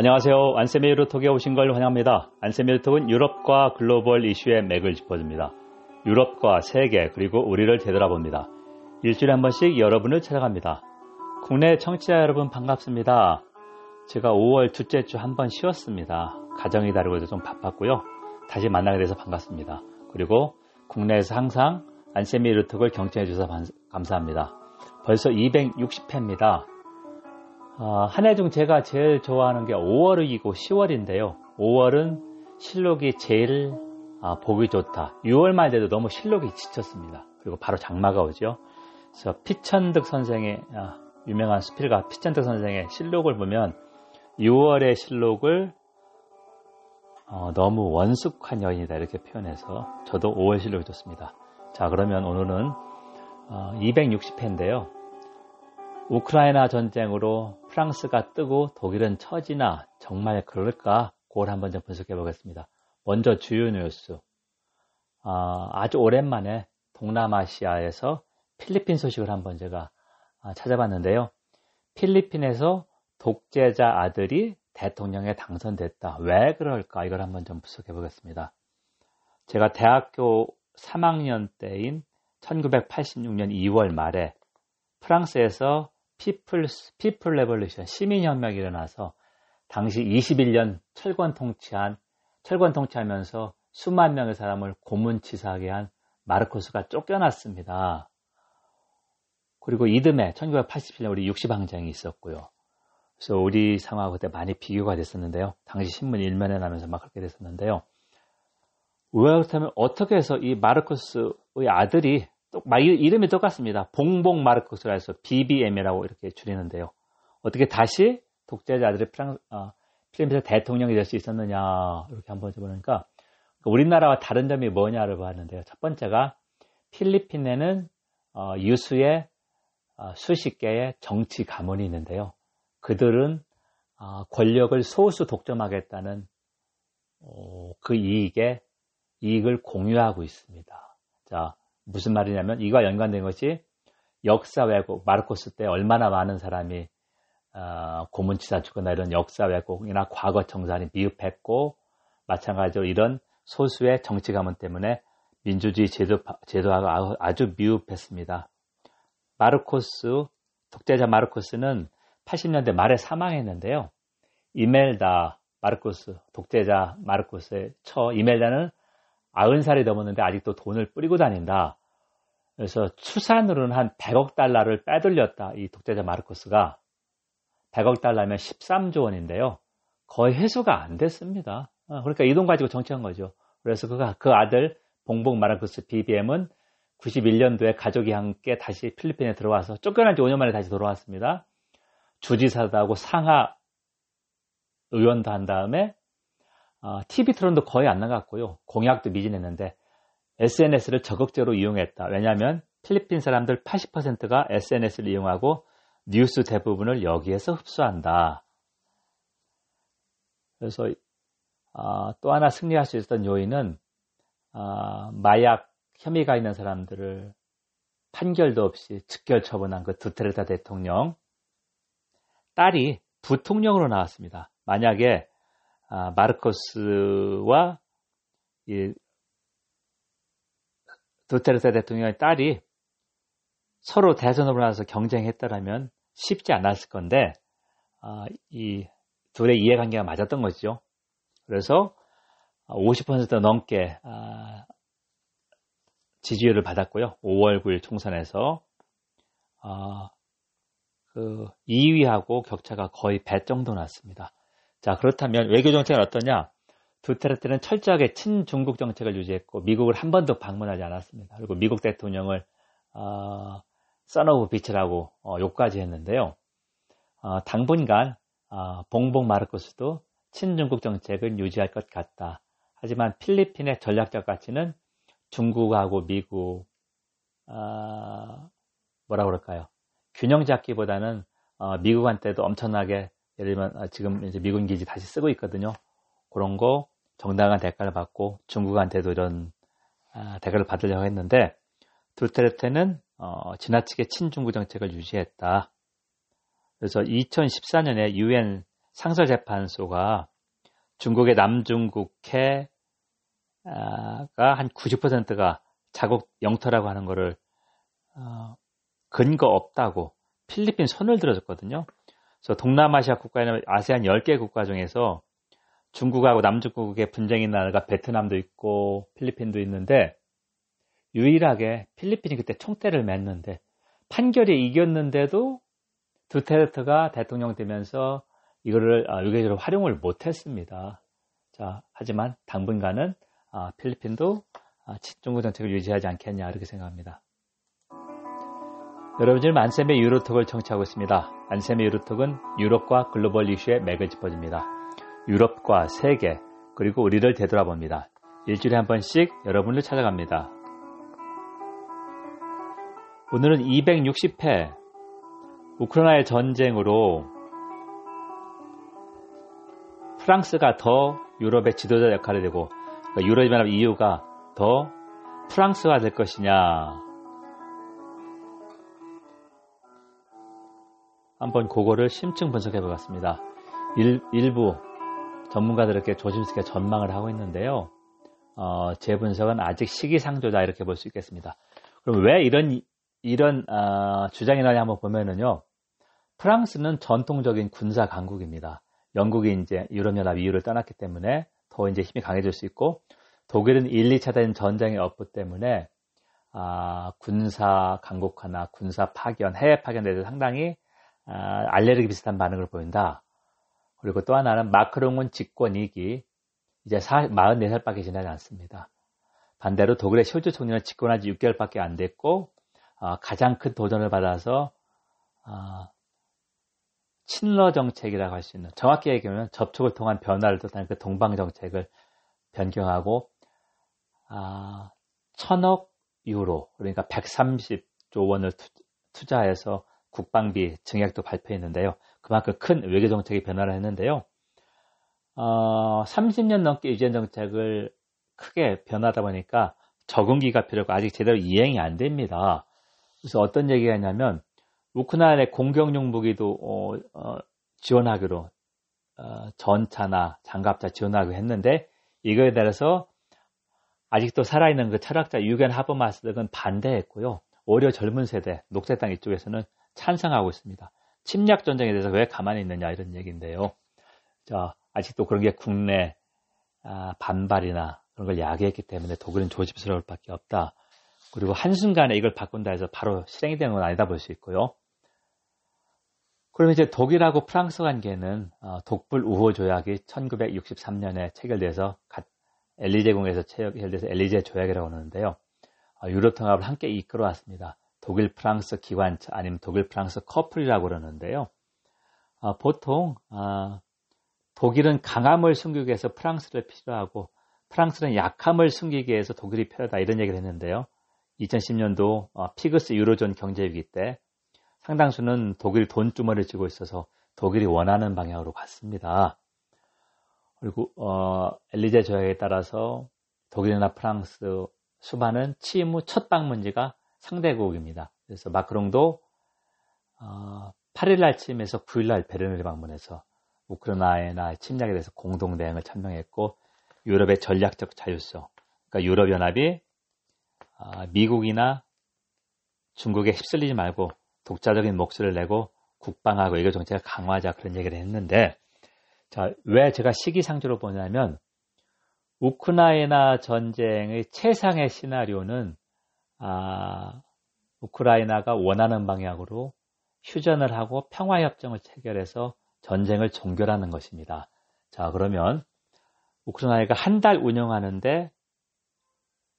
안녕하세요. 안세미 루톡에 오신 걸 환영합니다. 안세미 루톡은 유럽과 글로벌 이슈의 맥을 짚어줍니다. 유럽과 세계 그리고 우리를 되돌아 봅니다. 일주일에 한 번씩 여러분을 찾아갑니다. 국내 청취자 여러분 반갑습니다. 제가 5월 둘째 주 한 번 쉬었습니다. 가정이 다르고 해서 좀 바빴고요. 다시 만나게 돼서 반갑습니다. 그리고 국내에서 항상 안세미 루톡을 경청해 주셔서 감사합니다. 벌써 260회입니다. 어, 한해 중 제가 제일 좋아하는 게 5월이고 10월인데요. 5월은 실록이 제일 아, 보기 좋다. 6월만 돼도 너무 실록이 지쳤습니다. 그리고 바로 장마가 오죠. 그래서 피천득 선생의 아, 유명한 수필가 피천득 선생의 실록을 보면 6월의 실록을 어, 너무 원숙한 여인이다 이렇게 표현해서 저도 5월 실록이 좋습니다. 자 그러면 오늘은 어, 260회인데요. 우크라이나 전쟁으로 프랑스가 뜨고 독일은 처지나 정말 그럴까? 그걸 한번 좀 분석해 보겠습니다. 먼저 주요 뉴스. 아, 주 오랜만에 동남아시아에서 필리핀 소식을 한번 제가 아, 찾아봤는데요. 필리핀에서 독재자 아들이 대통령에 당선됐다. 왜 그럴까? 이걸 한번 좀 분석해 보겠습니다. 제가 대학교 3학년 때인 1986년 2월 말에 프랑스에서 people, people revolution, 시민혁명이 일어나서 당시 21년 철권 통치한, 철권 통치하면서 수만 명의 사람을 고문치사하게 한 마르코스가 쫓겨났습니다. 그리고 이듬해 1987년 우리 6·10항쟁이 있었고요. 그래서 우리 상황하고 그때 많이 비교가 됐었는데요. 당시 신문 일면에 나면서 막 그렇게 됐었는데요. 왜 그렇다면 어떻게 해서 이 마르코스의 아들이 이름이 똑같습니다. 봉봉 마르코스라 해서 BBM이라고 이렇게 줄이는데요. 어떻게 다시 독재자들이 프랑, 어, 필리핀에서 대통령이 될 수 있었느냐 이렇게 한번 해보니까 우리나라와 다른 점이 뭐냐를 봤는데요. 첫 번째가 필리핀에는 어, 유수의 어, 수십 개의 정치 가문이 있는데요. 그들은 어, 권력을 소수 독점하겠다는 어, 그 이익에 이익을 공유하고 있습니다. 자, 무슨 말이냐면 이와 연관된 것이 역사 왜곡, 마르코스 때 얼마나 많은 사람이 어, 고문치사 죽거나 이런 역사 왜곡이나 과거 정산이 미흡했고 마찬가지로 이런 소수의 정치 가문 때문에 민주주의 제도, 제도화가 아주 미흡했습니다. 마르코스, 독재자 마르코스는 80년대 말에 사망했는데요. 이멜다 마르코스, 독재자 마르코스의 처 이멜다는 90살이 넘었는데 아직도 돈을 뿌리고 다닌다. 그래서 추산으로는 한 100억 달러를 빼돌렸다. 이 독재자 마르코스가 100억 달러면 13조 원인데요. 거의 회수가 안 됐습니다. 어, 그러니까 이 돈 가지고 정치한 거죠. 그래서 그가 그 아들 봉봉 마르코스 BBM은 91년도에 가족이 함께 다시 필리핀에 들어와서 쫓겨난 지 5년 만에 다시 돌아왔습니다. 주지사도 하고 상하 의원도 한 다음에 어, TV 토론도 거의 안 나갔고요. 공약도 미진했는데 SNS를 적극적으로 이용했다. 왜냐하면 필리핀 사람들 80%가 SNS를 이용하고 뉴스 대부분을 여기에서 흡수한다. 그래서 어, 또 하나 승리할 수 있었던 요인은 어, 마약 혐의가 있는 사람들을 판결도 없이 즉결 처분한 그 두테르타 대통령 딸이 부통령으로 나왔습니다. 만약에 아, 마르코스와 이 두테르테 대통령의 딸이 서로 대선 으로 나서 경쟁했다라면 쉽지 않았을 건데 아, 이 둘의 이해관계가 맞았던 거죠. 그래서 50% 넘게 아, 지지율을 받았고요. 5월 9일 총선에서 아, 그 2위하고 격차가 거의 배 정도 났습니다. 자, 그렇다면 외교 정책은 어떠냐? 두테르테는 철저하게 친중국 정책을 유지했고 미국을 한 번도 방문하지 않았습니다. 그리고 미국 대통령을 어, 써너브 비치라고 어, 욕까지 했는데요. 어, 당분간 어, 봉봉 마르코스도 친중국 정책을 유지할 것 같다. 하지만 필리핀의 전략적 가치는 중국하고 미국 어, 뭐라 그럴까요? 균형 잡기보다는 어, 미국한테도 엄청나게 예를 들면 아, 지금 이제 미군 기지 다시 쓰고 있거든요. 그런 거 정당한 대가를 받고 중국한테도 이런 아, 대가를 받으려고 했는데 두테르테는 어, 지나치게 친중국 정책을 유지했다. 그래서 2014년에 유엔 상설재판소가 중국의 남중국해가 한 90%가 자국 영토라고 하는 것을 어, 근거 없다고 필리핀 손을 들어줬거든요. 그래서 동남아시아 국가에는 아세안 10개 국가 중에서 중국하고 남중국의 분쟁이 나라가 베트남도 있고 필리핀도 있는데 유일하게 필리핀이 그때 총대를 맸는데 판결이 이겼는데도 두테르트가 대통령 되면서 이거를 유계적으로 아, 활용을 못했습니다. 자, 하지만 당분간은 아, 필리핀도 아, 중국 정책을 유지하지 않겠냐 이렇게 생각합니다. 여러분 지금 안쌤의 유로톡을 청취하고 있습니다. 안쌤의 유로톡은 유럽과 글로벌 이슈의 맥을 짚어줍니다. 유럽과 세계 그리고 우리를 되돌아봅니다. 일주일에 한 번씩 여러분을 찾아갑니다. 오늘은 260회 우크라이나의 전쟁으로 프랑스가 더 유럽의 지도자 역할을 되고 그러니까 유럽연합 EU가 더 프랑스화 될 것이냐 한번 그거를 심층 분석해 보겠습니다. 일, 부 전문가들에게 조심스럽게 전망을 하고 있는데요. 어, 제 분석은 아직 시기상조다 이렇게 볼 수 있겠습니다. 그럼 왜 이런 이런 어, 주장이 나냐 한번 보면은요. 프랑스는 전통적인 군사 강국입니다. 영국이 이제 유럽연합 이유를 떠났기 때문에 더 이제 힘이 강해질 수 있고 독일은 1, 2차 된 전쟁의 업부 때문에 아, 군사 강국화나 군사 파견, 해외 파견에 대해서 상당히 아, 알레르기 비슷한 반응을 보인다. 그리고 또 하나는 마크롱은 집권이기 이제 44살밖에 지나지 않습니다. 반대로 독일의 쇼즈 총리는 집권한 지 6개월밖에 안 됐고 어, 가장 큰 도전을 받아서 어, 친러 정책이라고 할 수 있는 정확히 얘기하면 접촉을 통한 변화를 뜻하는 그 동방 정책을 변경하고 아, 천억 유로 그러니까 130조 원을 투, 자해서 국방비 증액도 발표했는데요. 그만큼 큰 외교 정책이 변화를 했는데요. 어, 30년 넘게 유지한 정책을 크게 변하다 보니까 적응기가 필요하고 아직 제대로 이행이 안 됩니다. 그래서 어떤 얘기가 있냐면 우크라이나의 공격용 무기도 어, 어, 지원하기로 어, 전차나 장갑차 지원하기로 했는데 이거에 대해서 아직도 살아있는 그 철학자 위르겐 하버마스 등은 반대했고요. 오히려 젊은 세대, 녹색당 이쪽에서는 찬성하고 있습니다. 침략 전쟁에 대해서 왜 가만히 있느냐 이런 얘기인데요. 자, 아직도 그런 게 국내 아, 반발이나 그런 걸 야기했기 때문에 독일은 조심스러울 밖에 없다. 그리고 한순간에 이걸 바꾼다 해서 바로 실행이 되는 건 아니다 볼 수 있고요. 그럼 이제 독일하고 프랑스 관계는 어, 독불 우호 조약이 1963년에 체결돼서 엘리제궁에서 체결돼서 엘리제 조약이라고 하는데요. 어, 유럽 통합을 함께 이끌어왔습니다. 독일 프랑스 기관차 아니면 독일 프랑스 커플이라고 그러는데요. 어, 보통 독일은 강함을 숨기기 위해서 프랑스를 필요하고 프랑스는 약함을 숨기기 위해서 독일이 필요하다 이런 얘기를 했는데요. 2010년도 피그스 유로존 경제위기 때 상당수는 독일 돈주머니를 쥐고 있어서 독일이 원하는 방향으로 갔습니다. 그리고 어, 엘리제 조약에 따라서 독일이나 프랑스 수반은 취임 후 첫 방문지가 상대국입니다. 그래서 마크롱도 어, 8일 날 취임해서 9일 날 베르린을 방문해서 우크라이나 침략에 대해서 공동 대응을 천명했고 유럽의 전략적 자율성, 그러니까 유럽 연합이 어, 미국이나 중국에 휩쓸리지 말고 독자적인 목소리를 내고 국방하고 외교 정책을 강화하자 그런 얘기를 했는데 자, 왜 제가 시기상조로 보냐면 우크라이나 전쟁의 최상의 시나리오는 아, 우크라이나가 원하는 방향으로 휴전을 하고 평화협정을 체결해서 전쟁을 종결하는 것입니다. 자, 그러면 우크라이나가 한 달 운영하는데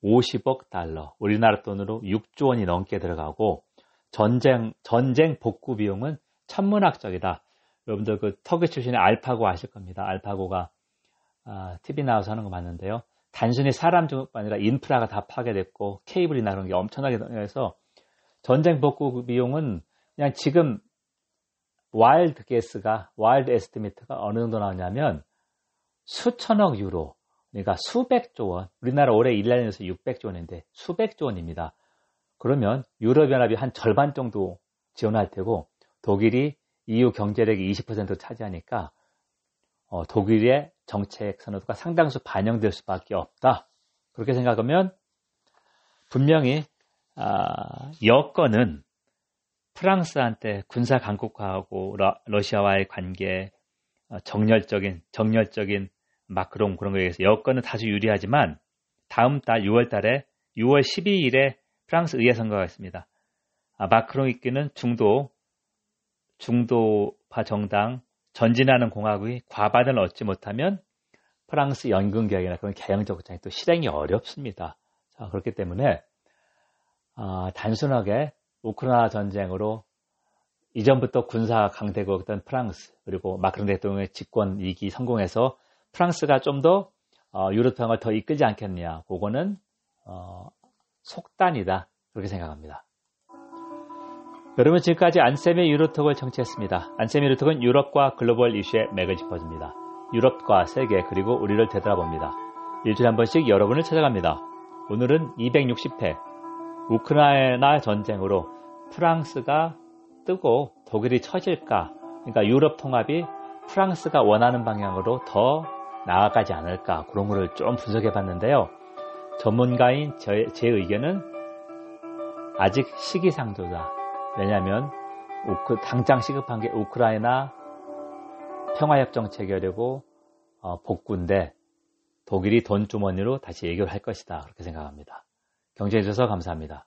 50억 달러, 우리나라 돈으로 6조 원이 넘게 들어가고 전쟁, 전쟁 복구 비용은 천문학적이다. 여러분들 그 터키 출신의 알파고 아실 겁니다. 알파고가 아, TV 나와서 하는 거 봤는데요. 단순히 사람 중뿐 아니라 인프라가 다 파괴됐고 케이블이나 그런 게 엄청나게 해서 전쟁 복구 비용은 그냥 지금 wild guess가 wild estimate가 어느 정도 나오냐면 수천억 유로 그러니까 수백조 원 우리나라 올해 1년에서 600조 원인데 수백조 원입니다. 그러면 유럽연합이 한 절반 정도 지원할 테고 독일이 EU 경제력이 20% 차지하니까 어, 독일의 정책 선호도가 상당수 반영될 수밖에 없다. 그렇게 생각하면 분명히 아, 여건은 프랑스한테 군사 강국화하고 러시아와의 관계 어, 정열적인 정열적인 마크롱 그런 거에 의해서 여건은 다소 유리하지만 다음 달 6월 달에 6월 12일에 프랑스 의회 선거가 있습니다. 아, 마크롱 이끄는 중도 중도파 정당 전진하는 공화국이 과반을 얻지 못하면 프랑스 연금 개혁이나 그런 개혁적 구장이 또 실행이 어렵습니다. 자, 그렇기 때문에 아, 단순하게 우크라이나 전쟁으로 이전부터 군사 강대국이었던 프랑스 그리고 마크롱 대통령의 집권 2기 성공해서 프랑스가 좀더 어, 유럽 평을 더 이끌지 않겠느냐. 그거는 어, 속단이다. 그렇게 생각합니다. 여러분 지금까지 안쌤의 유로톡을 청취했습니다. 안쌤의 유로톡은 유럽과 글로벌 이슈의 맥을 짚어줍니다. 유럽과 세계 그리고 우리를 되돌아봅니다. 일주일에 한 번씩 여러분을 찾아갑니다. 오늘은 260회 우크라이나 전쟁으로 프랑스가 뜨고 독일이 처질까 그러니까 유럽 통합이 프랑스가 원하는 방향으로 더 나아가지 않을까 그런 거를 좀 분석해 봤는데요. 전문가인 제, 제 의견은 아직 시기상조다. 왜냐하면 우크, 당장 시급한 게 우크라이나 평화협정 체결이고 어, 복구인데 독일이 돈 주머니로 다시 해결할 것이다. 그렇게 생각합니다. 경제해 주셔서 감사합니다.